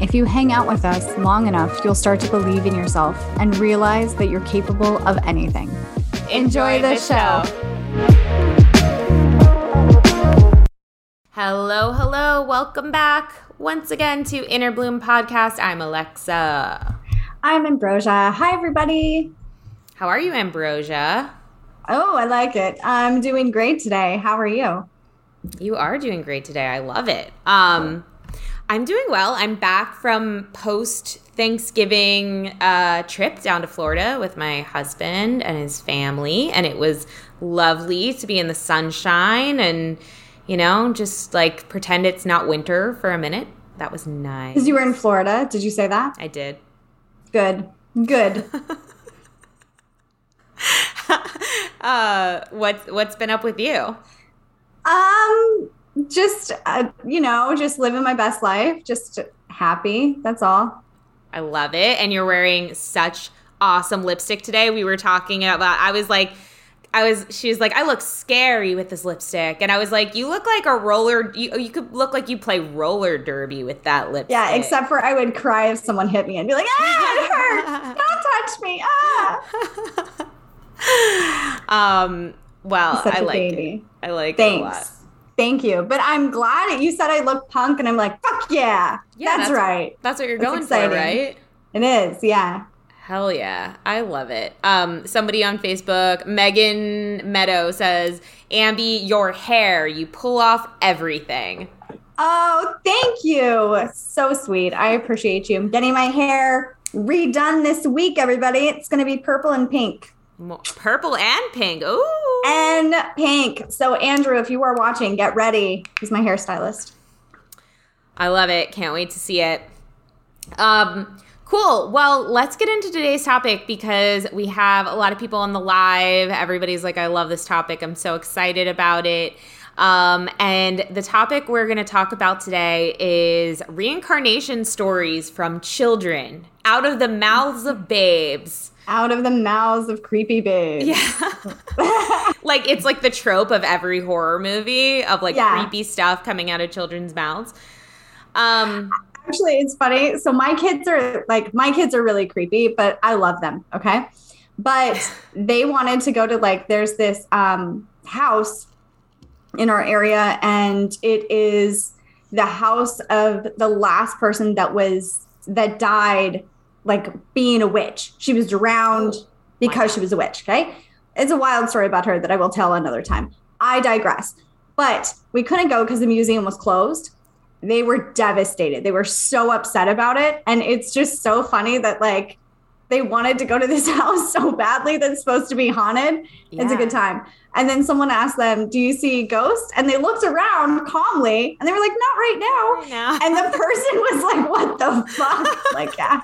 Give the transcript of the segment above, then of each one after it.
if you hang out with us long enough, you'll start to believe in yourself and realize that you're capable of anything. Enjoy, the, show. Hello, hello. Welcome back once again to Inner Bloom Podcast. I'm Alexa. I'm Ambrosia. Hi, everybody. How are you, Ambrosia? Oh, I like it. I'm doing great today. How are you? You are doing great today. I love it. Um, I'm doing well. I'm back from post Thanksgiving uh, trip down to Florida with my husband and his family, and it was lovely to be in the sunshine and you know just like pretend it's not winter for a minute. That was nice. Because you were in Florida. Did you say that? I did. Good. Good. uh, what's what's been up with you? Um, just uh, you know, just living my best life, just happy. That's all. I love it. And you're wearing such awesome lipstick today. We were talking about. I was like. I was, she was like, I look scary with this lipstick. And I was like, you look like a roller, you, you could look like you play roller derby with that lipstick. Yeah, except for I would cry if someone hit me and be like, ah, it hurts. Don't touch me. Ah. um, well, I like it. I like Thanks. it a lot. Thank you. But I'm glad you said I look punk, and I'm like, fuck yeah. yeah that's, that's right. That's what you're that's going exciting. for, right? It is, yeah. Hell yeah. I love it. Um, somebody on Facebook, Megan Meadow says, Ambi, your hair, you pull off everything. Oh, thank you. So sweet. I appreciate you. I'm getting my hair redone this week, everybody. It's going to be purple and pink. Purple and pink. Ooh. And pink. So, Andrew, if you are watching, get ready. He's my hairstylist. I love it. Can't wait to see it. Um, cool. Well, let's get into today's topic because we have a lot of people on the live. Everybody's like, I love this topic. I'm so excited about it. Um, and the topic we're going to talk about today is reincarnation stories from children out of the mouths of babes out of the mouths of creepy babes. Yeah. like it's like the trope of every horror movie of like yeah. creepy stuff coming out of children's mouths. Um actually it's funny. So my kids are like my kids are really creepy, but I love them, okay? But they wanted to go to like there's this um house in our area and it is the house of the last person that was that died like being a witch. She was drowned oh, because she was a witch. Okay. It's a wild story about her that I will tell another time. I digress. But we couldn't go because the museum was closed. They were devastated. They were so upset about it. And it's just so funny that, like, they wanted to go to this house so badly that's supposed to be haunted. Yeah. It's a good time. And then someone asked them, Do you see ghosts? And they looked around calmly and they were like, Not right now. Right now. and the person was like, What the fuck? like, yeah.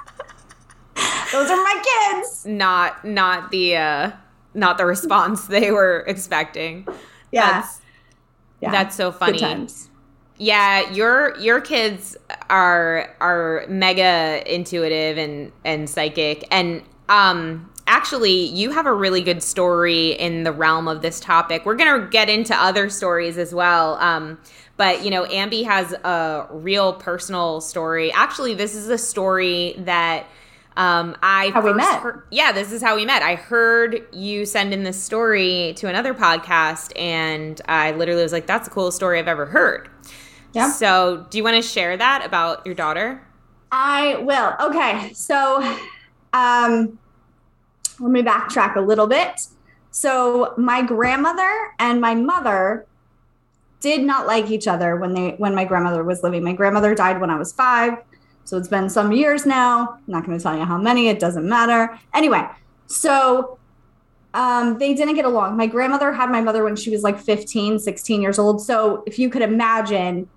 Those are my kids. Not not the uh not the response they were expecting. Yeah. That's, yeah. That's so funny. Yeah, your your kids are are mega intuitive and and psychic and um actually you have a really good story in the realm of this topic. We're going to get into other stories as well. Um but you know, Ambi has a real personal story. Actually, this is a story that um, I how we met. Heard, yeah, this is how we met. I heard you send in this story to another podcast, and I literally was like, "That's the coolest story I've ever heard." Yeah. So, do you want to share that about your daughter? I will. Okay, so um, let me backtrack a little bit. So my grandmother and my mother did not like each other when they when my grandmother was living. My grandmother died when I was five. So it's been some years now. I'm not going to tell you how many, it doesn't matter. Anyway, so um, they didn't get along. My grandmother had my mother when she was like 15, 16 years old. So if you could imagine,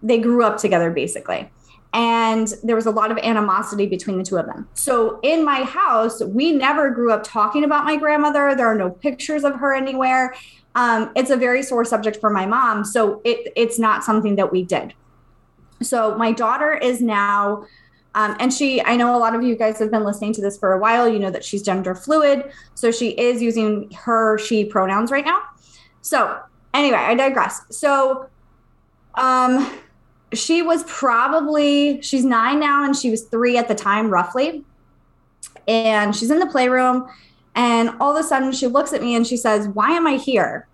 they grew up together basically. And there was a lot of animosity between the two of them. So in my house, we never grew up talking about my grandmother. There are no pictures of her anywhere. Um, it's a very sore subject for my mom. So it, it's not something that we did. So my daughter is now um, and she, I know a lot of you guys have been listening to this for a while. You know that she's gender fluid. So she is using her, she pronouns right now. So anyway, I digress. So um, she was probably, she's nine now and she was three at the time, roughly. And she's in the playroom. And all of a sudden she looks at me and she says, Why am I here?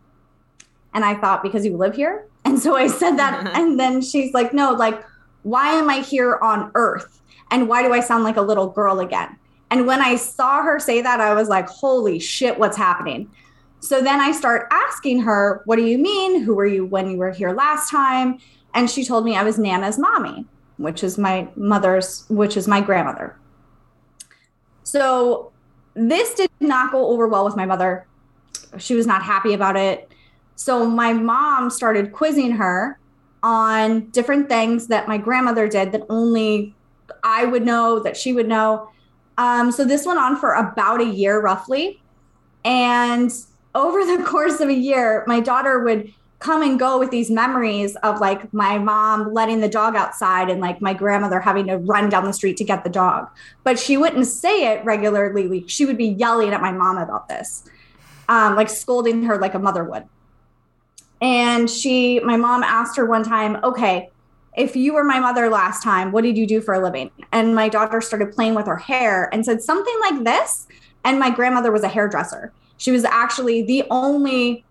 And I thought, Because you live here? And so I said that. Uh-huh. and then she's like, No, like, why am I here on earth? And why do I sound like a little girl again? And when I saw her say that, I was like, holy shit, what's happening? So then I start asking her, what do you mean? Who were you when you were here last time? And she told me I was Nana's mommy, which is my mother's, which is my grandmother. So this did not go over well with my mother. She was not happy about it. So my mom started quizzing her on different things that my grandmother did that only I would know, that she would know. Um, so this went on for about a year roughly. And over the course of a year, my daughter would come and go with these memories of like my mom letting the dog outside and like my grandmother having to run down the street to get the dog. But she wouldn't say it regularly. She would be yelling at my mom about this, um, like scolding her like a mother would. And she, my mom asked her one time, okay, if you were my mother last time, what did you do for a living? And my daughter started playing with her hair and said something like this. And my grandmother was a hairdresser. She was actually the only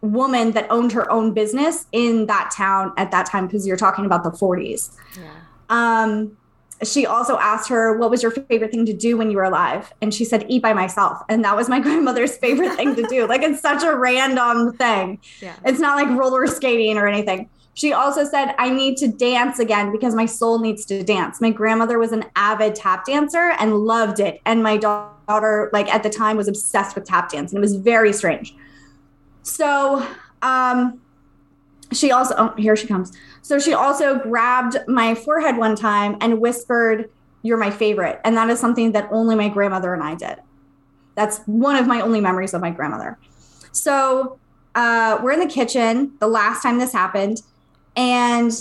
woman that owned her own business in that town at that time because you're talking about the 40s. Yeah. Um, she also asked her, What was your favorite thing to do when you were alive? And she said, Eat by myself. And that was my grandmother's favorite thing to do. Like, it's such a random thing. Yeah. It's not like roller skating or anything. She also said, I need to dance again because my soul needs to dance. My grandmother was an avid tap dancer and loved it. And my daughter, like at the time, was obsessed with tap dance. And it was very strange. So, um, she also, oh, here she comes. So she also grabbed my forehead one time and whispered, You're my favorite. And that is something that only my grandmother and I did. That's one of my only memories of my grandmother. So uh, we're in the kitchen the last time this happened and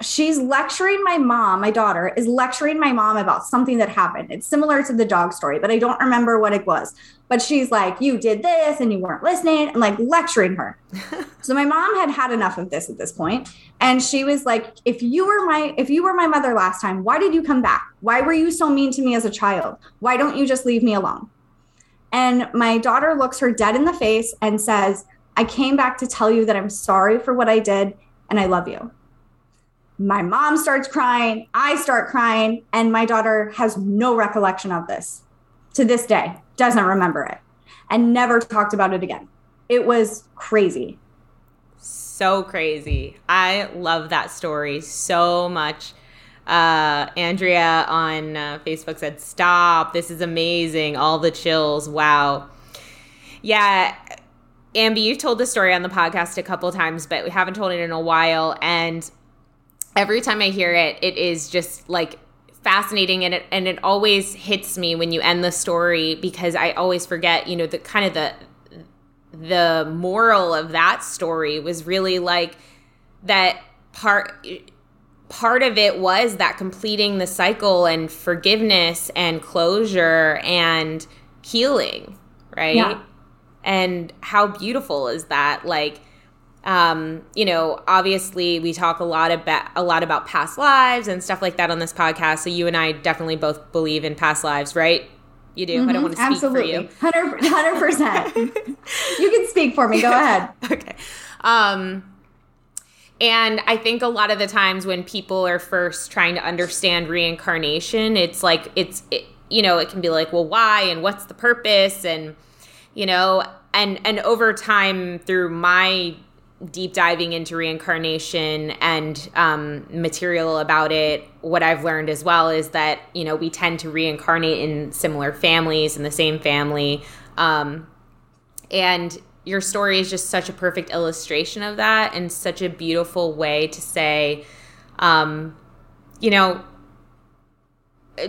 she's lecturing my mom, my daughter is lecturing my mom about something that happened. It's similar to the dog story, but I don't remember what it was. But she's like, You did this and you weren't listening, and like lecturing her. so my mom had had enough of this at this point, And she was like, If you were my if you were my mother last time, why did you come back? Why were you so mean to me as a child? Why don't you just leave me alone? And my daughter looks her dead in the face and says, I came back to tell you that I'm sorry for what I did and I love you. My mom starts crying. I start crying. And my daughter has no recollection of this to this day, doesn't remember it, and never talked about it again. It was crazy. So crazy. I love that story so much. Uh, Andrea on uh, Facebook said, Stop. This is amazing. All the chills. Wow. Yeah Ambi, you've told the story on the podcast a couple times, but we haven't told it in a while. And every time I hear it, it is just like fascinating and it and it always hits me when you end the story because I always forget, you know, the kind of the the moral of that story was really like that part part of it was that completing the cycle and forgiveness and closure and healing, right? Yeah and how beautiful is that like um, you know, obviously we talk a lot about a lot about past lives and stuff like that on this podcast. So you and I definitely both believe in past lives, right? You do. Mm-hmm, I don't want to speak absolutely. for you. 100 percent. You can speak for me. Go ahead. okay. Um, and I think a lot of the times when people are first trying to understand reincarnation, it's like it's it, you know it can be like, well, why and what's the purpose and you know and and over time through my deep diving into reincarnation and um, material about it, what I've learned as well is that you know we tend to reincarnate in similar families in the same family, um, and your story is just such a perfect illustration of that and such a beautiful way to say, um, you know.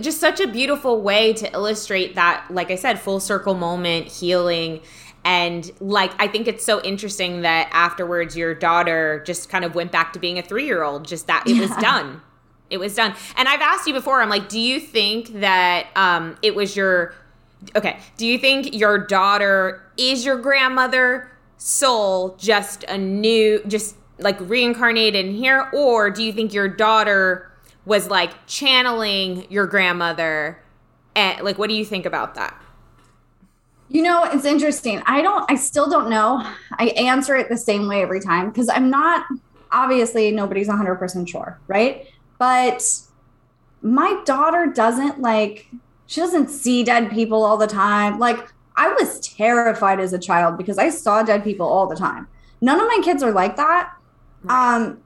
Just such a beautiful way to illustrate that, like I said, full circle moment, healing, and like, I think it's so interesting that afterwards your daughter just kind of went back to being a three year old, just that it yeah. was done. It was done. And I've asked you before, I'm like, do you think that um, it was your, okay, do you think your daughter is your grandmother soul just a new, just like reincarnated in here? Or do you think your daughter was like channeling your grandmother? And like, what do you think about that? You know, it's interesting. I don't, I still don't know. I answer it the same way every time because I'm not, obviously, nobody's 100% sure, right? But my daughter doesn't like, she doesn't see dead people all the time. Like, I was terrified as a child because I saw dead people all the time. None of my kids are like that. Right. Um,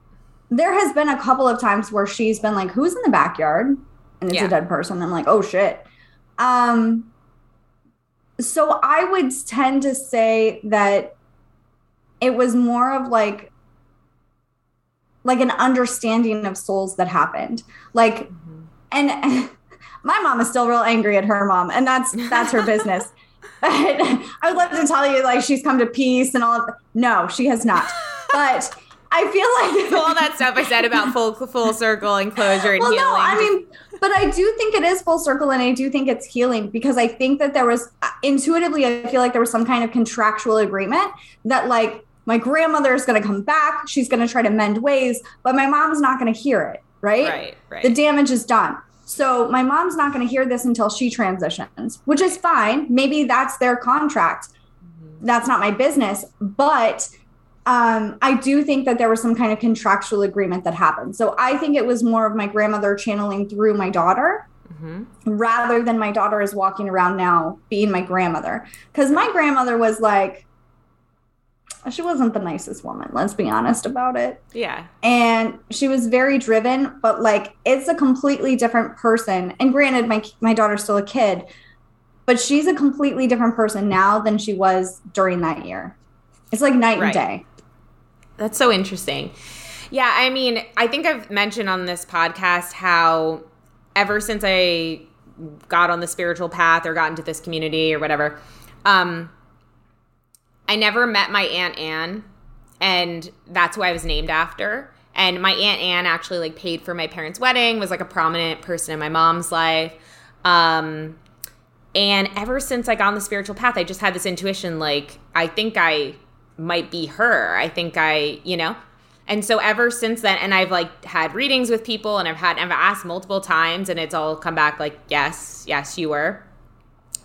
there has been a couple of times where she's been like, "Who's in the backyard?" and it's yeah. a dead person. I'm like, "Oh shit." Um, so I would tend to say that it was more of like like an understanding of souls that happened. Like mm-hmm. and, my mom is still real angry at her mom and that's that's her business. But I would love to tell you like she's come to peace and all of no, she has not. But I feel like all that stuff I said about full full circle and closure and well, healing. No, I mean, but I do think it is full circle, and I do think it's healing because I think that there was intuitively, I feel like there was some kind of contractual agreement that like my grandmother is going to come back, she's going to try to mend ways, but my mom's not going to hear it. Right. Right. Right. The damage is done. So my mom's not going to hear this until she transitions, which is fine. Maybe that's their contract. Mm-hmm. That's not my business, but um, I do think that there was some kind of contractual agreement that happened. So I think it was more of my grandmother channeling through my daughter mm-hmm. rather than my daughter is walking around now being my grandmother. Because my grandmother was like, she wasn't the nicest woman, let's be honest about it. Yeah. And she was very driven, but like it's a completely different person. And granted, my my daughter's still a kid, but she's a completely different person now than she was during that year. It's like night right. and day. That's so interesting. Yeah, I mean, I think I've mentioned on this podcast how ever since I got on the spiritual path or got into this community or whatever, um, I never met my Aunt Anne, and that's who I was named after. And my Aunt Anne actually like paid for my parents' wedding, was like a prominent person in my mom's life. Um, and ever since I got on the spiritual path, I just had this intuition like, I think I might be her. I think I, you know. And so ever since then, and I've like had readings with people, and I've had I've asked multiple times, and it's all come back like yes, yes, you were.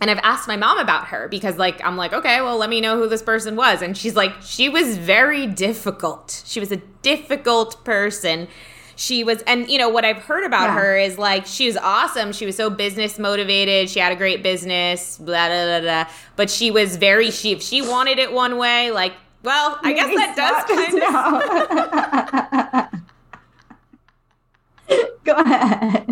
And I've asked my mom about her because like I'm like okay, well let me know who this person was, and she's like she was very difficult. She was a difficult person she was and you know what i've heard about yeah. her is like she was awesome she was so business motivated she had a great business blah blah blah, blah. but she was very she if she wanted it one way like well i guess that does kind of Go ahead.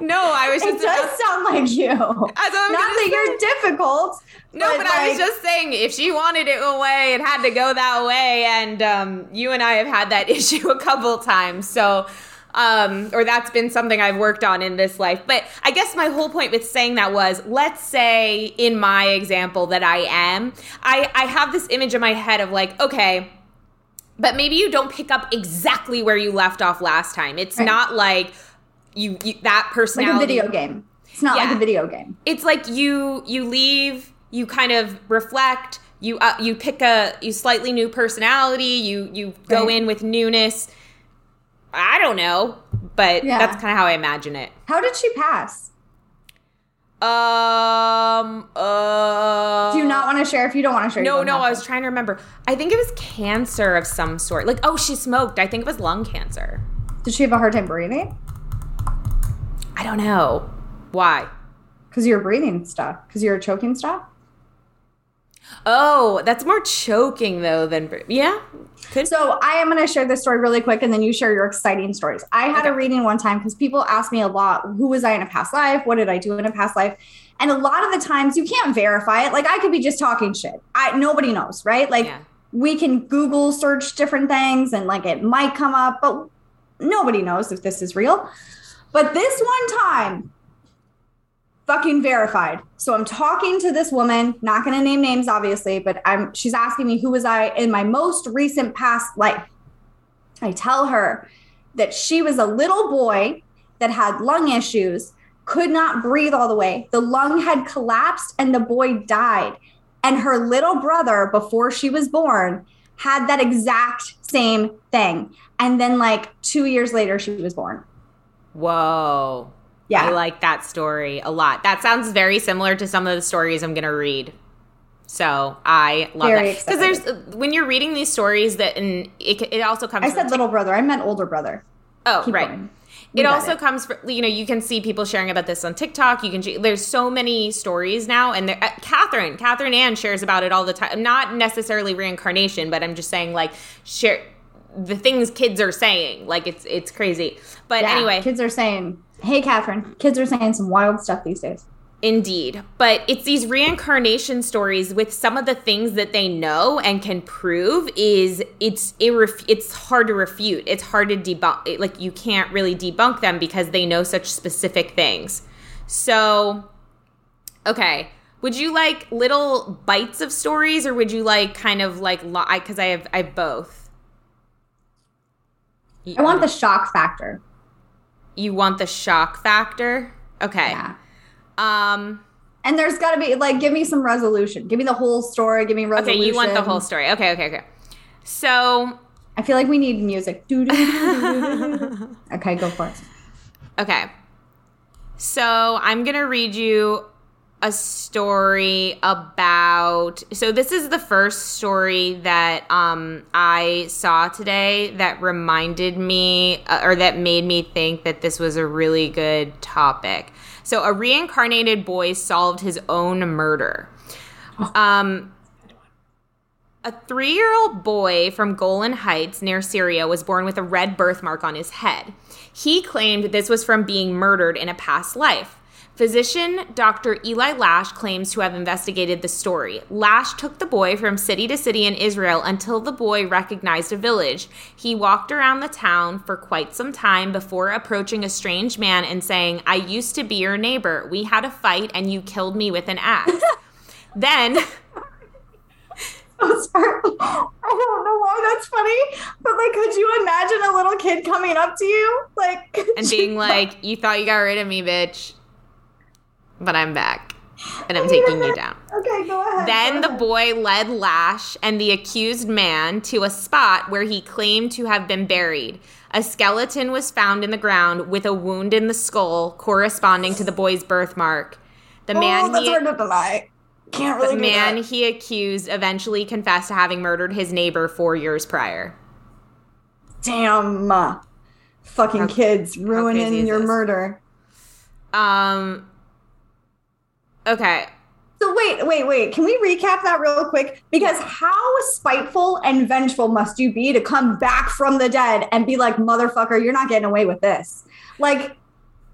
No, I was just. It does sound like you. Not that say. you're difficult. No, but, but like, I was just saying, if she wanted it away, it had to go that way, and um, you and I have had that issue a couple times. So, um, or that's been something I've worked on in this life. But I guess my whole point with saying that was, let's say in my example that I am, I I have this image in my head of like, okay but maybe you don't pick up exactly where you left off last time. It's right. not like you, you, that personality like a video game. It's not yeah. like a video game. It's like you you leave, you kind of reflect, you uh, you pick a you slightly new personality, you you go right. in with newness. I don't know, but yeah. that's kind of how I imagine it. How did she pass? Um. Uh, Do you not want to share? If you don't want to share, no, no. I was trying to remember. I think it was cancer of some sort. Like, oh, she smoked. I think it was lung cancer. Did she have a hard time breathing? I don't know. Why? Because you're breathing stuff. Because you're choking stuff. Oh, that's more choking though than yeah. Could. So I am going to share this story really quick, and then you share your exciting stories. I had okay. a reading one time because people ask me a lot, "Who was I in a past life? What did I do in a past life?" And a lot of the times you can't verify it. Like I could be just talking shit. I nobody knows, right? Like yeah. we can Google search different things, and like it might come up, but nobody knows if this is real. But this one time, fucking verified. So I'm talking to this woman, not going to name names obviously, but I'm she's asking me who was I in my most recent past life. I tell her that she was a little boy that had lung issues, could not breathe all the way. The lung had collapsed and the boy died. And her little brother before she was born had that exact same thing. And then like 2 years later she was born. Whoa. Yeah. I like that story a lot. That sounds very similar to some of the stories I'm going to read. So I love very that because there's when you're reading these stories that and it, it also comes. I said t- little brother. I meant older brother. Oh Keep right. It also it. comes from you know you can see people sharing about this on TikTok. You can there's so many stories now, and there, uh, Catherine Catherine Ann shares about it all the time. Not necessarily reincarnation, but I'm just saying like share the things kids are saying. Like it's it's crazy. But yeah, anyway, kids are saying Hey, Catherine. Kids are saying some wild stuff these days. Indeed. But it's these reincarnation stories with some of the things that they know and can prove is it's irref- it's hard to refute. It's hard to debunk. Like you can't really debunk them because they know such specific things. So okay, would you like little bites of stories or would you like kind of like cuz I have I have both. I want the shock factor you want the shock factor. Okay. Yeah. Um and there's got to be like give me some resolution. Give me the whole story, give me resolution. Okay, you want the whole story. Okay, okay, okay. So I feel like we need music. okay, go for it. Okay. So I'm going to read you a story about so this is the first story that um, i saw today that reminded me uh, or that made me think that this was a really good topic so a reincarnated boy solved his own murder um, a three year old boy from Golan Heights near Syria was born with a red birthmark on his head. He claimed this was from being murdered in a past life. Physician Dr. Eli Lasch claims to have investigated the story. Lasch took the boy from city to city in Israel until the boy recognized a village. He walked around the town for quite some time before approaching a strange man and saying, I used to be your neighbor. We had a fight and you killed me with an axe. then. I'm sorry. I don't know why that's funny, but like, could you imagine a little kid coming up to you, like, and being like, "You thought you got rid of me, bitch." But I'm back and I'm taking you down. Okay, go ahead. Then go the boy led Lasch and the accused man to a spot where he claimed to have been buried. A skeleton was found in the ground with a wound in the skull corresponding to the boy's birthmark. The oh, man that's he, hard to deny. Can't really. The man that. he accused eventually confessed to having murdered his neighbor four years prior. Damn, fucking how, kids ruining your murder. Um, Okay. So wait, wait, wait. Can we recap that real quick? Because how spiteful and vengeful must you be to come back from the dead and be like, motherfucker, you're not getting away with this? Like,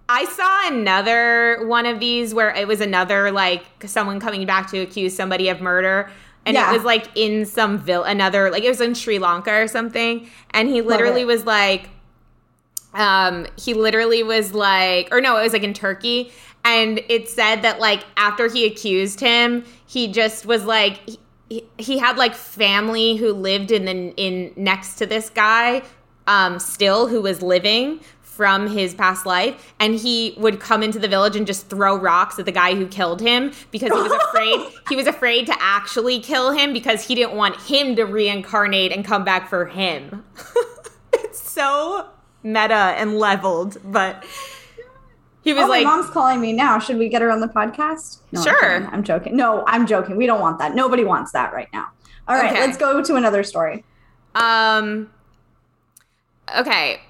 I saw another one of these where it was another like someone coming back to accuse somebody of murder. And yeah. it was like in some vill another like it was in Sri Lanka or something. And he literally was like, um, he literally was like, or no, it was like in Turkey, and it said that like after he accused him, he just was like he, he had like family who lived in the in next to this guy um still who was living from his past life and he would come into the village and just throw rocks at the guy who killed him because he was afraid he was afraid to actually kill him because he didn't want him to reincarnate and come back for him. it's so meta and leveled, but he was oh, like, "My mom's calling me now. Should we get her on the podcast?" No, sure. I'm, I'm, joking. No, I'm joking. We don't want that. Nobody wants that right now. All right, okay. let's go to another story. Um. Okay.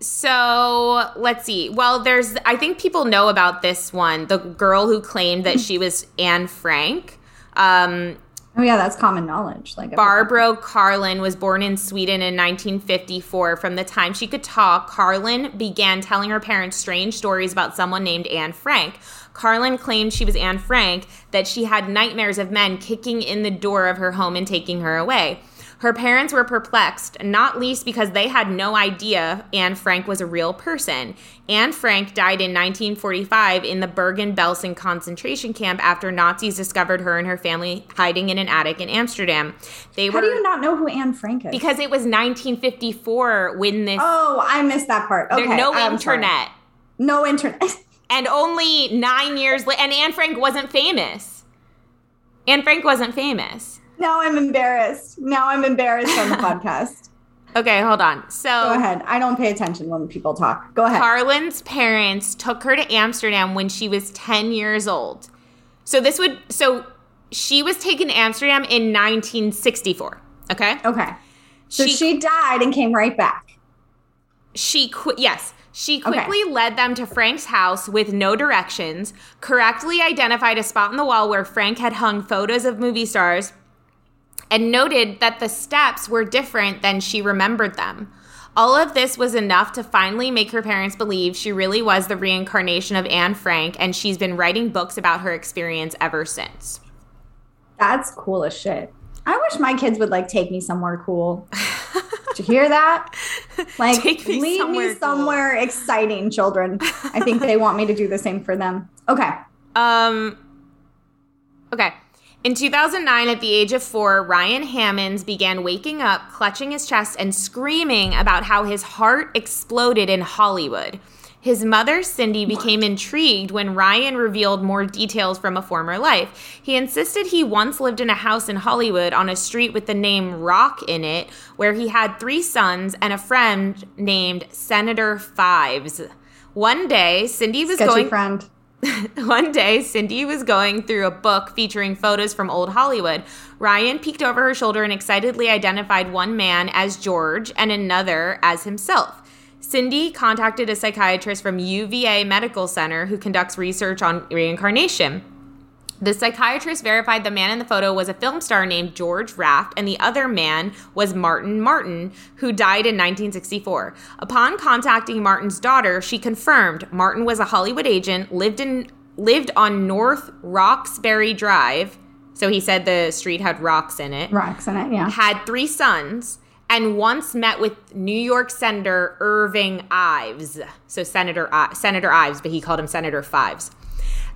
So let's see. Well, there's. I think people know about this one. The girl who claimed that she was Anne Frank. Um, Oh yeah, that's common knowledge. Like Barbro Karlén was born in Sweden in 1954. From the time she could talk, Karlén began telling her parents strange stories about someone named Anne Frank. Karlén claimed she was Anne Frank, that she had nightmares of men kicking in the door of her home and taking her away. Her parents were perplexed, not least because they had no idea Anne Frank was a real person. Anne Frank died in 1945 in the Bergen Belsen concentration camp after Nazis discovered her and her family hiding in an attic in Amsterdam. They How were, do you not know who Anne Frank is? Because it was 1954 when this. Oh, I missed that part. Okay, no I'm internet. Sorry. No internet. and only nine years later, and Anne Frank wasn't famous. Anne Frank wasn't famous. Now I'm embarrassed. Now I'm embarrassed on the podcast. Okay, hold on. So go ahead. I don't pay attention when people talk. Go ahead. Karlén's parents took her to Amsterdam when she was 10 years old. So this would so she was taken to Amsterdam in 1964. Okay. Okay. So she, she died and came right back. She quit. Yes. She quickly okay. led them to Frank's house with no directions, correctly identified a spot on the wall where Frank had hung photos of movie stars, and noted that the steps were different than she remembered them. All of this was enough to finally make her parents believe she really was the reincarnation of Anne Frank, and she's been writing books about her experience ever since. That's cool as shit. I wish my kids would like take me somewhere cool. Did you hear that? Like, me lead somewhere me somewhere cool. exciting, children. I think they want me to do the same for them. Okay. Um. Okay. In 2009, at the age of four, Ryan Hammonds began waking up, clutching his chest, and screaming about how his heart exploded in Hollywood. His mother, Cindy, became intrigued when Ryan revealed more details from a former life. He insisted he once lived in a house in Hollywood on a street with the name Rock in it, where he had three sons and a friend named Senator Fives. One day, Cindy was Sketchy going. friend One day, Cindy was going through a book featuring photos from old Hollywood. Ryan peeked over her shoulder and excitedly identified one man as George and another as himself. Cindy contacted a psychiatrist from UVA Medical Center who conducts research on reincarnation. The psychiatrist verified the man in the photo was a film star named George Raft, and the other man was Martin Martyn, who died in 1964. Upon contacting Martin's daughter, she confirmed Martin was a Hollywood agent, lived in lived on North Roxbury Drive. So he said the street had rocks in it. Rocks in it, yeah. Had three sons and once met with New York Senator Irving Ives. So Senator I- Senator Ives, but he called him Senator Fives.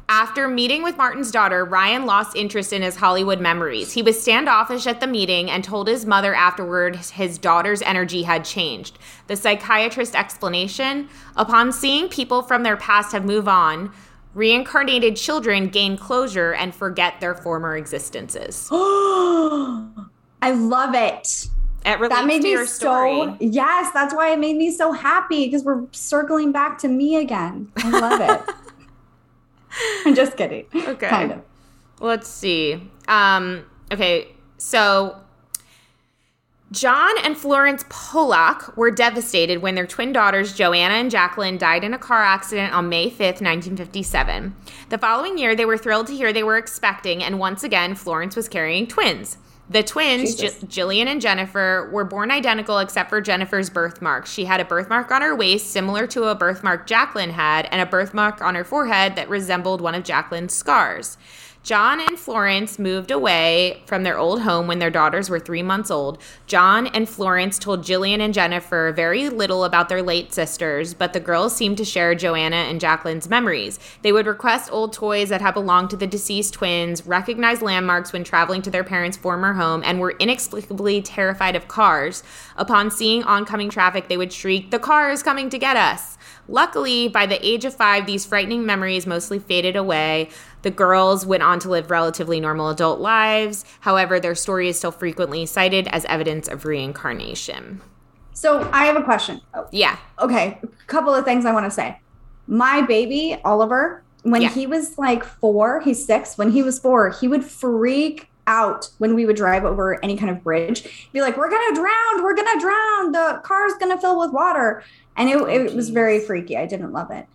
After meeting with Martin's daughter, Ryan lost interest in his Hollywood memories. He was standoffish at the meeting and told his mother afterward his daughter's energy had changed. The psychiatrist's explanation upon seeing people from their past have moved on, reincarnated children gain closure and forget their former existences. I love it. It that made me so yes that's why it made me so happy because we're circling back to me again i love it I'm just kidding. Okay. Kind of. Let's see. Um, okay, so John and Florence Pollock were devastated when their twin daughters, Joanna and Jacqueline, died in a car accident on May 5th, 1957. The following year, they were thrilled to hear they were expecting, and once again, Florence was carrying twins. The twins, J- Jillian and Jennifer, were born identical except for Jennifer's birthmark. She had a birthmark on her waist similar to a birthmark Jacqueline had, and a birthmark on her forehead that resembled one of Jacqueline's scars. John and Florence moved away from their old home when their daughters were three months old. John and Florence told Jillian and Jennifer very little about their late sisters, but the girls seemed to share Joanna and Jacqueline's memories. They would request old toys that had belonged to the deceased twins, recognize landmarks when traveling to their parents' former home, and were inexplicably terrified of cars. Upon seeing oncoming traffic, they would shriek, The car is coming to get us! Luckily, by the age of five, these frightening memories mostly faded away. The girls went on to live relatively normal adult lives. However, their story is still frequently cited as evidence of reincarnation. So, I have a question. Yeah. Okay. A couple of things I want to say. My baby, Oliver, when yeah. he was like four, he's six. When he was four, he would freak out when we would drive over any kind of bridge. Be like, "We're gonna drown! We're gonna drown! The car's gonna fill with water!" And it, it was very freaky. I didn't love it.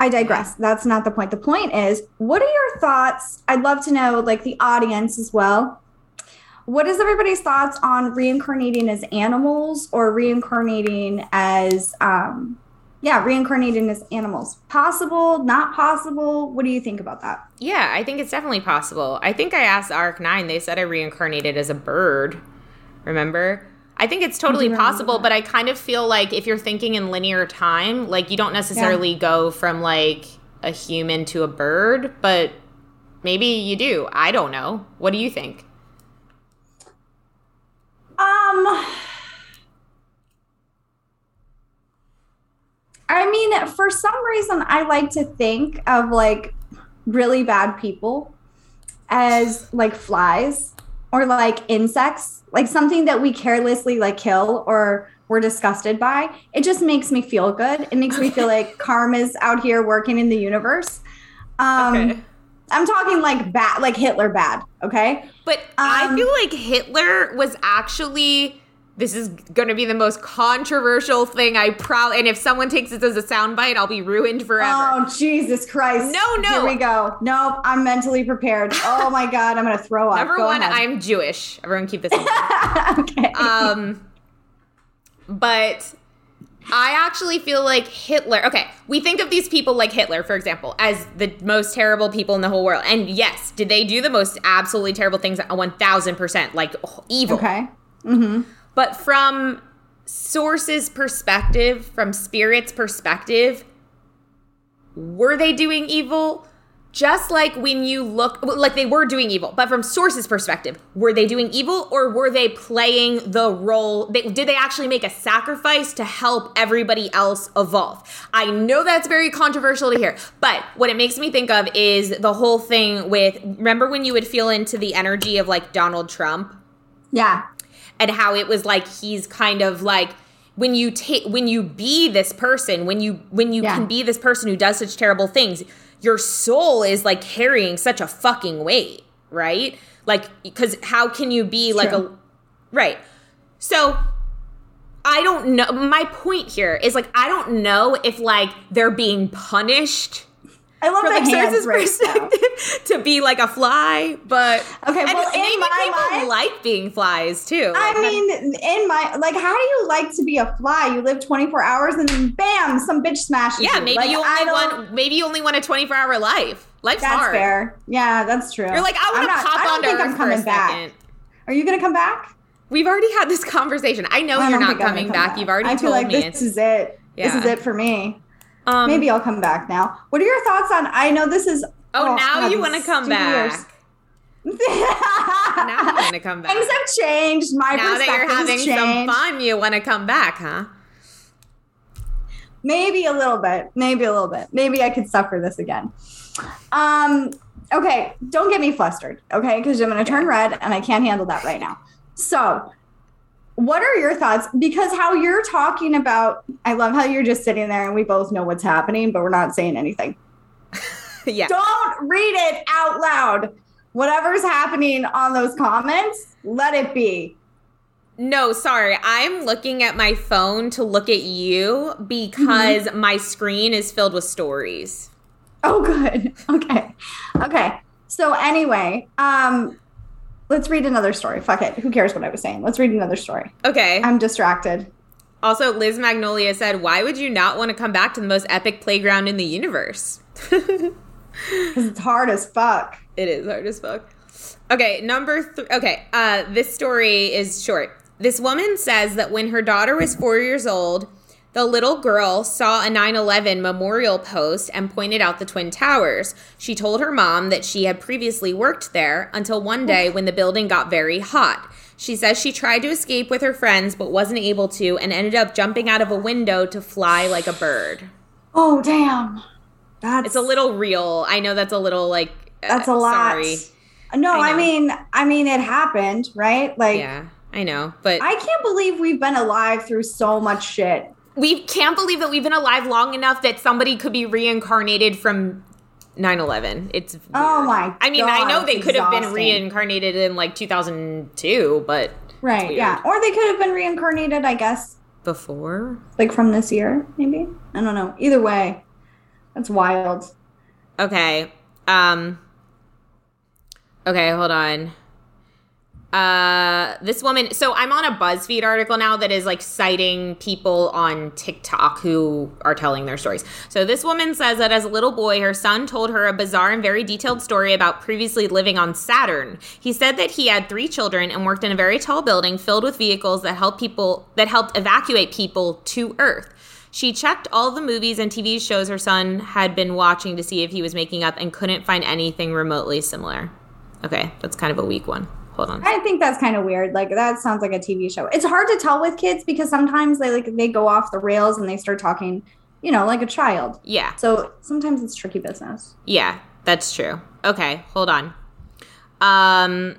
I digress. That's not the point. The point is, what are your thoughts? I'd love to know, like the audience as well. What is everybody's thoughts on reincarnating as animals or reincarnating as, um, yeah, reincarnating as animals? Possible, not possible? What do you think about that? Yeah, I think it's definitely possible. I think I asked Arc 9, they said I reincarnated as a bird. Remember? I think it's totally possible, but I kind of feel like if you're thinking in linear time, like you don't necessarily yeah. go from like a human to a bird, but maybe you do. I don't know. What do you think? Um I mean, for some reason I like to think of like really bad people as like flies or like insects, like something that we carelessly like kill or we're disgusted by. It just makes me feel good. It makes me feel like karma's out here working in the universe. Um, okay. I'm talking like bad, like Hitler bad. Okay. But um, I feel like Hitler was actually this is going to be the most controversial thing. I probably, and if someone takes this as a soundbite, I'll be ruined forever. Oh, Jesus Christ. No, no. Here we go. Nope, I'm mentally prepared. Oh my God, I'm going to throw up. Number go one, ahead. I'm Jewish. Everyone keep this in mind. okay. Um, but I actually feel like Hitler. Okay, we think of these people like Hitler, for example, as the most terrible people in the whole world. And yes, did they do the most absolutely terrible things? One thousand percent, like evil. Okay. Mm-hmm. But from source's perspective, from spirit's perspective, were they doing evil? Just like when you look, like they were doing evil, but from source's perspective, were they doing evil or were they playing the role? They, did they actually make a sacrifice to help everybody else evolve? I know that's very controversial to hear, but what it makes me think of is the whole thing with remember when you would feel into the energy of like Donald Trump? Yeah and how it was like he's kind of like when you take when you be this person when you when you yeah. can be this person who does such terrible things your soul is like carrying such a fucking weight right like because how can you be it's like true. a right so i don't know my point here is like i don't know if like they're being punished I love the hands perspective to be like a fly, but okay. Well, in maybe my people mind, like being flies too. I like, mean, in my like, how do you like to be a fly? You live twenty four hours and then bam, some bitch smashes. Yeah, you. maybe like, you only want maybe you only want a twenty four hour life. Life's that's hard. fair. Yeah, that's true. You're like, I want to pop onto Earth I'm coming back. Second. Are you gonna come back? We've already had this conversation. I know I you're not coming back. back. You've already I feel told like me. This is it. Yeah. This is it for me. Um, Maybe I'll come back now. What are your thoughts on? I know this is. Oh, oh now God, you want to come back. now you want to come back. Things have changed. My now that you're having some fun, you want to come back, huh? Maybe a little bit. Maybe a little bit. Maybe I could suffer this again. Um. Okay, don't get me flustered, okay? Because I'm going to turn red, and I can't handle that right now. So, what are your thoughts? Because how you're talking about, I love how you're just sitting there and we both know what's happening, but we're not saying anything. yeah. Don't read it out loud. Whatever's happening on those comments, let it be. No, sorry. I'm looking at my phone to look at you because mm-hmm. my screen is filled with stories. Oh, good. Okay. Okay. So anyway, um, Let's read another story. Fuck it. Who cares what I was saying? Let's read another story. Okay. I'm distracted. Also, Liz Magnolia said, Why would you not want to come back to the most epic playground in the universe? Because it's hard as fuck. It is hard as fuck. Okay, number three. Okay, uh, this story is short. This woman says that when her daughter was four years old, the little girl saw a 9 11 memorial post and pointed out the Twin Towers. She told her mom that she had previously worked there until one day when the building got very hot. She says she tried to escape with her friends but wasn't able to and ended up jumping out of a window to fly like a bird. Oh, damn. That's It's a little real. I know that's a little like uh, That's a lot. Sorry. No, I, I mean I mean it happened, right? Like Yeah. I know, but I can't believe we've been alive through so much shit we can't believe that we've been alive long enough that somebody could be reincarnated from 9-11 it's weird. oh my god. i mean God, i know they could have been reincarnated in like 2002 but right yeah or they could have been reincarnated i guess before like from this year maybe i don't know either way That's wild. Okay. Um Okay, hold on uh this woman so i'm on a buzzfeed article now that is like citing people on tiktok who are telling their stories so this woman says that as a little boy her son told her a bizarre and very detailed story about previously living on saturn he said that he had three children and worked in a very tall building filled with vehicles that helped people that helped evacuate people to earth she checked all the movies and TV shows her son had been watching to see if he was making up and couldn't find anything remotely similar. Okay, that's kind of a weak one. Hold on. I think that's kind of weird. Like that sounds like a TV show. It's hard to tell with kids because sometimes they like they go off the rails and they start talking, you know, like a child. Yeah. So sometimes it's tricky business. Yeah, that's true. Okay, hold on. Um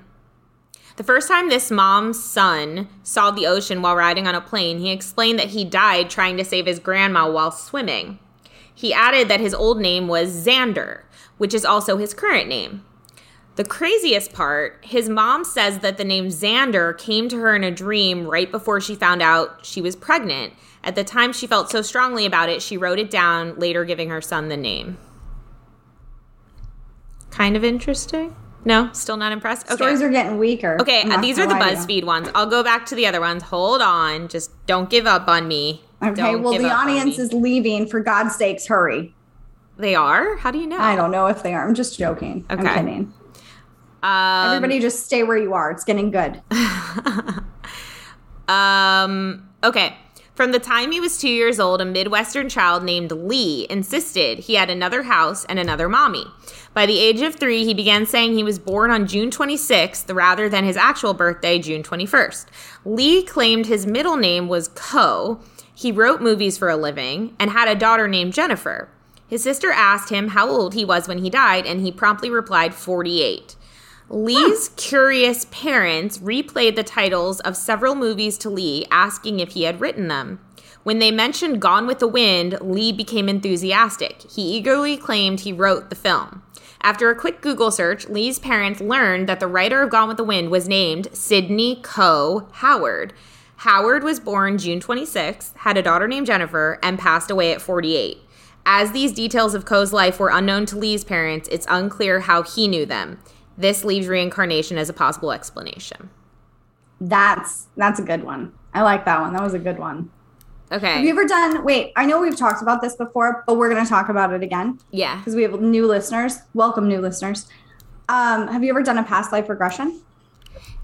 the first time this mom's son saw the ocean while riding on a plane, he explained that he died trying to save his grandma while swimming. He added that his old name was Xander, which is also his current name. The craziest part, his mom says that the name Xander came to her in a dream right before she found out she was pregnant. At the time, she felt so strongly about it, she wrote it down, later giving her son the name. Kind of interesting. No, still not impressed. Okay. Stories are getting weaker. Okay, uh, these are the BuzzFeed ones. I'll go back to the other ones. Hold on. Just don't give up on me. Okay, don't well, the audience is leaving. For God's sakes, hurry. They are? How do you know? I don't know if they are. I'm just joking. Okay. I'm kidding. Um, Everybody just stay where you are. It's getting good. um, okay. From the time he was two years old, a Midwestern child named Lee insisted he had another house and another mommy. By the age of three, he began saying he was born on June 26th rather than his actual birthday, June 21st. Lee claimed his middle name was Coe. He wrote movies for a living and had a daughter named Jennifer. His sister asked him how old he was when he died, and he promptly replied 48. Lee's curious parents replayed the titles of several movies to Lee, asking if he had written them. When they mentioned Gone with the Wind, Lee became enthusiastic. He eagerly claimed he wrote the film. After a quick Google search, Lee's parents learned that the writer of Gone with the Wind was named Sidney Coe Howard. Howard was born June 26, had a daughter named Jennifer, and passed away at 48. As these details of Coe's life were unknown to Lee's parents, it's unclear how he knew them. This leaves reincarnation as a possible explanation. That's that's a good one. I like that one. That was a good one. Okay. Have you ever done? Wait, I know we've talked about this before, but we're going to talk about it again. Yeah. Because we have new listeners. Welcome, new listeners. Um, have you ever done a past life regression?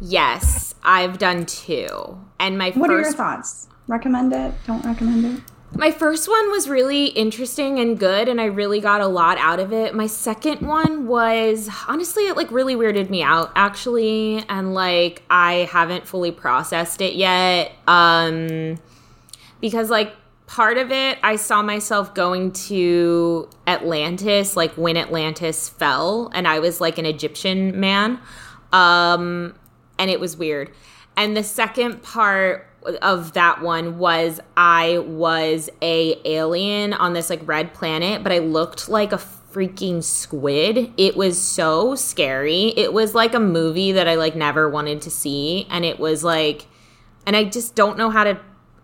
Yes, I've done two. And my what first, are your thoughts? Recommend it? Don't recommend it? My first one was really interesting and good, and I really got a lot out of it. My second one was honestly, it like really weirded me out actually, and like I haven't fully processed it yet. Um, because like part of it, I saw myself going to Atlantis, like when Atlantis fell, and I was like an Egyptian man. Um, and it was weird. And the second part of that one was I was a alien on this like red planet, but I looked like a freaking squid. It was so scary. It was like a movie that I like never wanted to see and it was like and I just don't know how to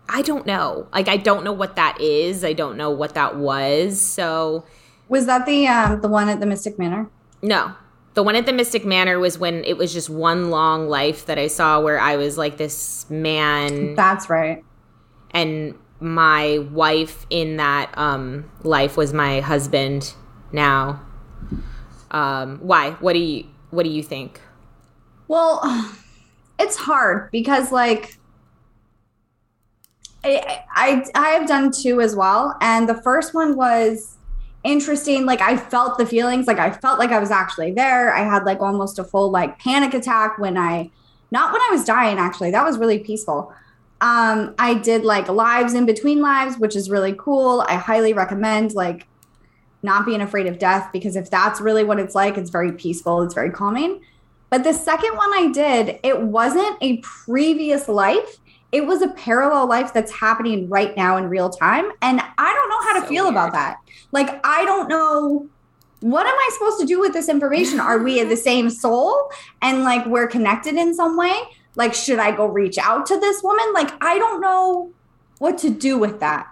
I don't know. Like I don't know what that is. I don't know what that was. So was that the um the one at the Mystic Manor? No. The one at the Mystic Manor was when it was just one long life that I saw where I was like this man. That's right. And my wife in that um, life was my husband now. Um, why? What do you what do you think? Well, it's hard because like I, I I have done two as well, and the first one was interesting. Like I felt the feelings, like I felt like I was actually there. I had like almost a full like panic attack when I, not when I was dying, actually. That was really peaceful. Um, I did like lives in between lives, which is really cool. I highly recommend like not being afraid of death because if that's really what it's like, it's very peaceful, it's very calming. But the second one I did, it wasn't a previous life it was a parallel life that's happening right now in real time. And I don't know how to so feel weird. about that. Like, I don't know what am I supposed to do with this information? Are we the same soul and like we're connected in some way? Like, should I go reach out to this woman? Like, I don't know what to do with that.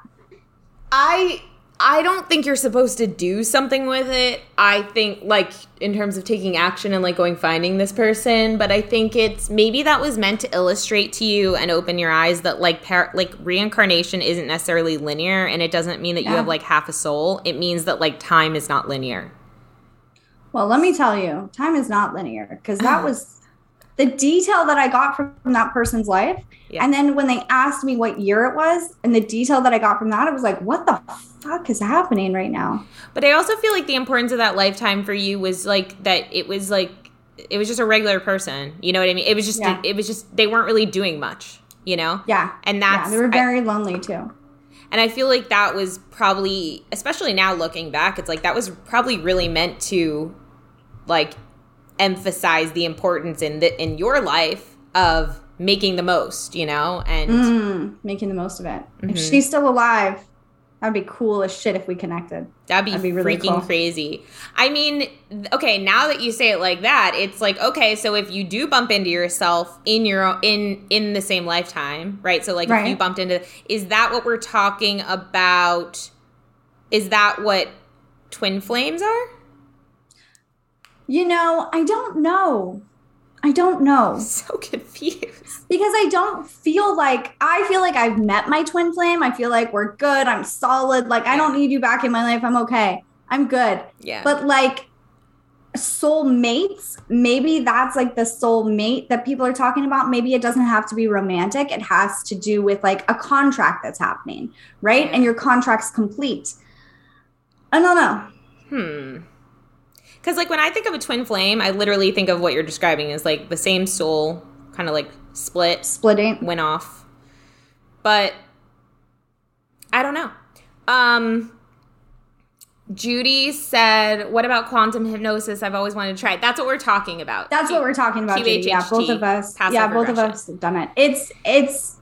I I don't think you're supposed to do something with it. I think like in terms of taking action and like going finding this person, but I think it's maybe that was meant to illustrate to you and open your eyes that like par- like reincarnation isn't necessarily linear and it doesn't mean that yeah. you have like half a soul. It means that like time is not linear. Well, let me tell you, time is not linear because that was the detail that I got from that person's life. Yeah. And then when they asked me what year it was and the detail that I got from that, it was like, what the fuck is happening right now? But I also feel like the importance of that lifetime for you was like that it was like, it was just a regular person. You know what I mean? It was just, yeah. it, it was just, they weren't really doing much, you know? Yeah. And that's, yeah, they were very I, lonely too. And I feel like that was probably, especially now looking back, it's like that was probably really meant to like emphasize the importance in the in your life of making the most, you know, and mm, making the most of it. Mm-hmm. If she's still alive, that'd be cool as shit if we connected. That'd be, that'd be really freaking cool. crazy. I mean, okay, now that you say it like that, it's like okay, so if you do bump into yourself in your in in the same lifetime, right? So like right. if you bumped into is that what we're talking about? Is that what twin flames are? You know, I don't know. I don't know. So confused. Because I don't feel like I feel like I've met my twin flame. I feel like we're good. I'm solid. Like I don't need you back in my life. I'm okay. I'm good. Yeah. But like soul mates, maybe that's like the soul mate that people are talking about. Maybe it doesn't have to be romantic. It has to do with like a contract that's happening, right? And your contract's complete. I don't know. Hmm. Because like when I think of a twin flame, I literally think of what you're describing as like the same soul, kind of like split, splitting, went off. But I don't know. Um, Judy said, "What about quantum hypnosis? I've always wanted to try it. That's what we're talking about. That's what we're talking about. Judy. Yeah, both of us. Yeah, both of us have done it. It's it's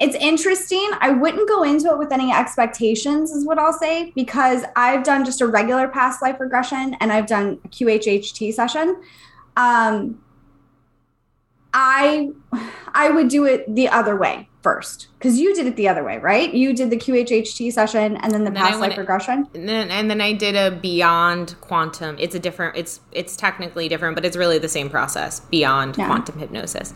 it's interesting. I wouldn't go into it with any expectations, is what I'll say, because I've done just a regular past life regression and I've done a QHHT session. Um, I I would do it the other way first because you did it the other way, right? You did the QHHT session and then the and past life regression, and then, and then I did a beyond quantum. It's a different. It's it's technically different, but it's really the same process. Beyond yeah. quantum hypnosis.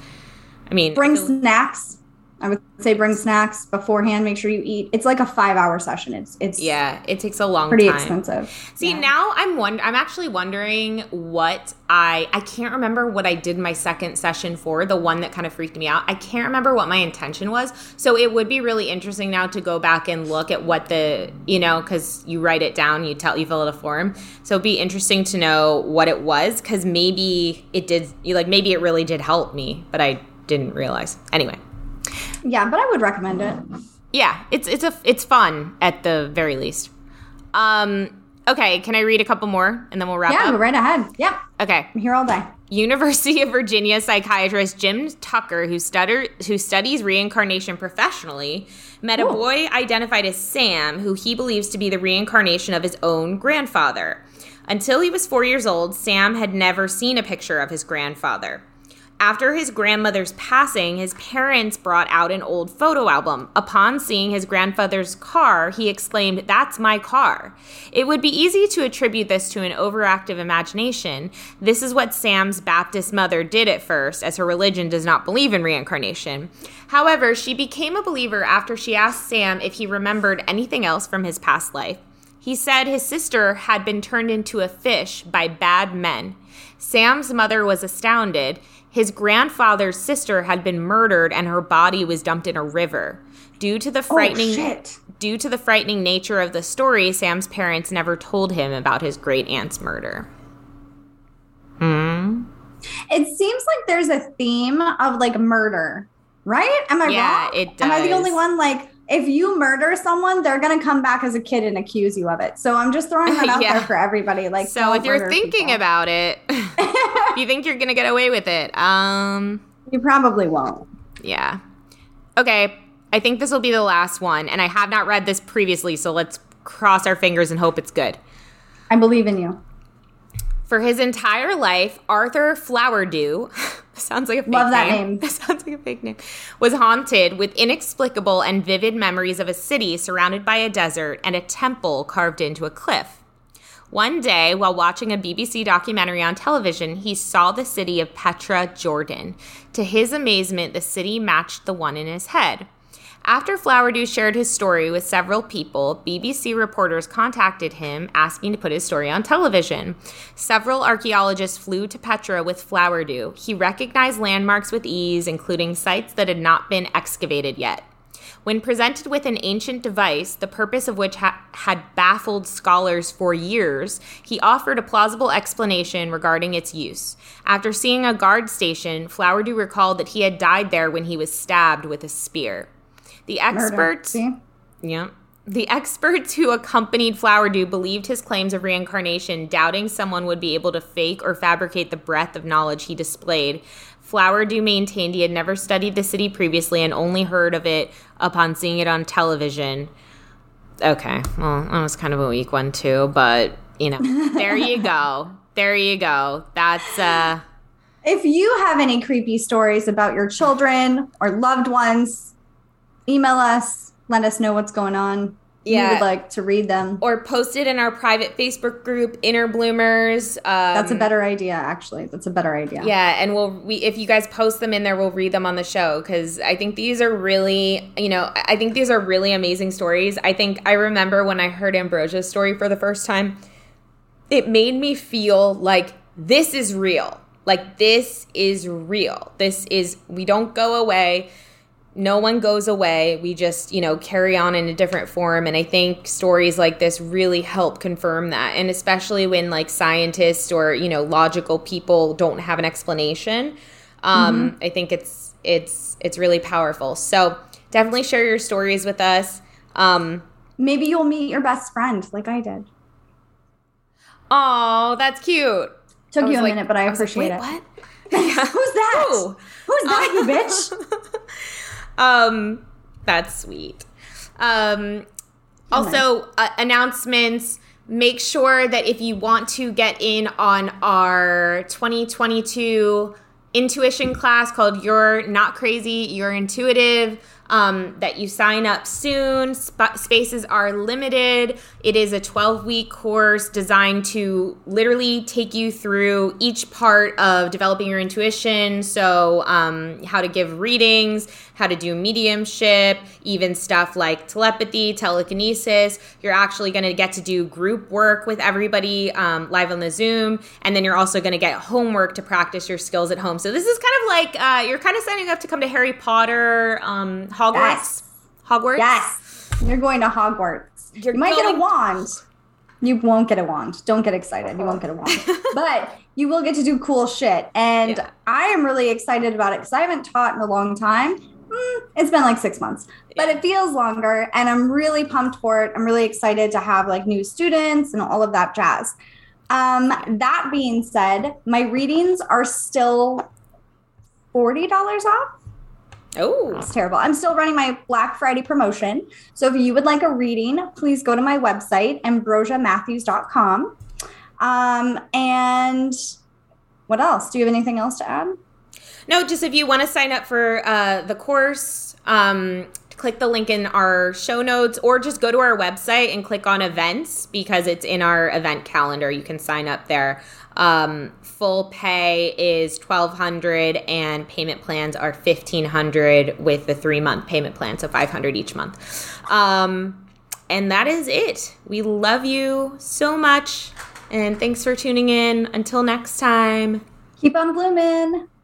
I mean, bring snacks I would say bring snacks beforehand. Make sure you eat. It's like a five hour session. It's it's yeah. It takes a long time. pretty time. expensive. See yeah. now I'm wonder I'm actually wondering what I I can't remember what I did my second session for the one that kind of freaked me out. I can't remember what my intention was. So it would be really interesting now to go back and look at what the you know because you write it down, you tell you fill out a form. So it'd be interesting to know what it was because maybe it did. You like maybe it really did help me, but I didn't realize. Anyway. Yeah, but I would recommend it. Yeah, it's it's a it's fun at the very least. Um, okay, can I read a couple more and then we'll wrap yeah, up? Go right ahead. Yeah. Okay. I'm here all day. University of Virginia psychiatrist Jim Tucker, who stutter, who studies reincarnation professionally, met Ooh. a boy identified as Sam, who he believes to be the reincarnation of his own grandfather. Until he was four years old, Sam had never seen a picture of his grandfather. After his grandmother's passing, his parents brought out an old photo album. Upon seeing his grandfather's car, he exclaimed, That's my car. It would be easy to attribute this to an overactive imagination. This is what Sam's Baptist mother did at first, as her religion does not believe in reincarnation. However, she became a believer after she asked Sam if he remembered anything else from his past life. He said his sister had been turned into a fish by bad men. Sam's mother was astounded. His grandfather's sister had been murdered and her body was dumped in a river. Due to the oh, frightening oh, due to the frightening nature of the story, Sam's parents never told him about his great aunt's murder. Hmm. It seems like there's a theme of like murder, right? Am I yeah, wrong? it does. Am I the only one like if you murder someone, they're gonna come back as a kid and accuse you of it. So I'm just throwing that out yeah. there for everybody. Like, so if you're thinking people. about it, you think you're gonna get away with it, um, you probably won't. Yeah. Okay. I think this will be the last one, and I have not read this previously, so let's cross our fingers and hope it's good. I believe in you. For his entire life, Arthur Flowerdew sounds like a fake Love that name. name. That sounds like a fake name. Was haunted with inexplicable and vivid memories of a city surrounded by a desert and a temple carved into a cliff. One day, while watching a BBC documentary on television, he saw the city of Petra, Jordan. To his amazement, the city matched the one in his head. After Flowerdew shared his story with several people, BBC reporters contacted him asking to put his story on television. Several archaeologists flew to Petra with Flowerdew. He recognized landmarks with ease, including sites that had not been excavated yet. When presented with an ancient device, the purpose of which ha- had baffled scholars for years, he offered a plausible explanation regarding its use. After seeing a guard station, Flowerdew recalled that he had died there when he was stabbed with a spear. The experts, yeah, the experts who accompanied Flowerdew believed his claims of reincarnation, doubting someone would be able to fake or fabricate the breadth of knowledge he displayed. Flowerdew maintained he had never studied the city previously and only heard of it upon seeing it on television. Okay, well, that was kind of a weak one too, but you know, there you go. There you go. That's uh if you have any creepy stories about your children or loved ones, email us, let us know what's going on. Yeah. We would like to read them. Or post it in our private Facebook group, Inner Bloomers. Um, That's a better idea, actually. That's a better idea. Yeah, and we'll we if you guys post them in there, we'll read them on the show because I think these are really, you know, I think these are really amazing stories. I think I remember when I heard Ambrosia's story for the first time, it made me feel like this is real. Like this is real. This is we don't go away no one goes away. We just, you know, carry on in a different form. And I think stories like this really help confirm that. And especially when like scientists or, you know, logical people don't have an explanation. Um, mm-hmm. I think it's it's it's really powerful. So definitely share your stories with us. Um, Maybe you'll meet your best friend like I did. Oh, that's cute. Took you a like, minute, but I, I appreciate like, it. What? Who's that? Who? Who's that, you bitch? Um, that's sweet. Um, also, uh, announcements. Make sure that if you want to get in on our 2022 intuition class called You're Not Crazy, You're Intuitive, um, that you sign up soon. Sp- spaces are limited. It is a 12 week course designed to literally take you through each part of developing your intuition. So, um, how to give readings, how to do mediumship, even stuff like telepathy, telekinesis. You're actually going to get to do group work with everybody um, live on the Zoom. And then you're also going to get homework to practice your skills at home. So, this is kind of like uh, you're kind of signing up to come to Harry Potter um, Hogwarts. Yes. Hogwarts. Yes. You're going to Hogwarts. You're you might going- get a wand. You won't get a wand. Don't get excited. You won't get a wand. but you will get to do cool shit. And yeah. I am really excited about it because I haven't taught in a long time. It's been like six months, but it feels longer. And I'm really pumped for it. I'm really excited to have like new students and all of that jazz. Um, that being said, my readings are still $40 off. Oh, it's terrible. I'm still running my Black Friday promotion. So if you would like a reading, please go to my website, ambrosiamatthews.com. Um, and what else? Do you have anything else to add? No, just if you want to sign up for uh, the course, um, click the link in our show notes or just go to our website and click on events because it's in our event calendar. You can sign up there. Um, full pay is 1200 and payment plans are 1500 with the three month payment plan so 500 each month. Um, and that is it. We love you so much and thanks for tuning in. Until next time. Keep on blooming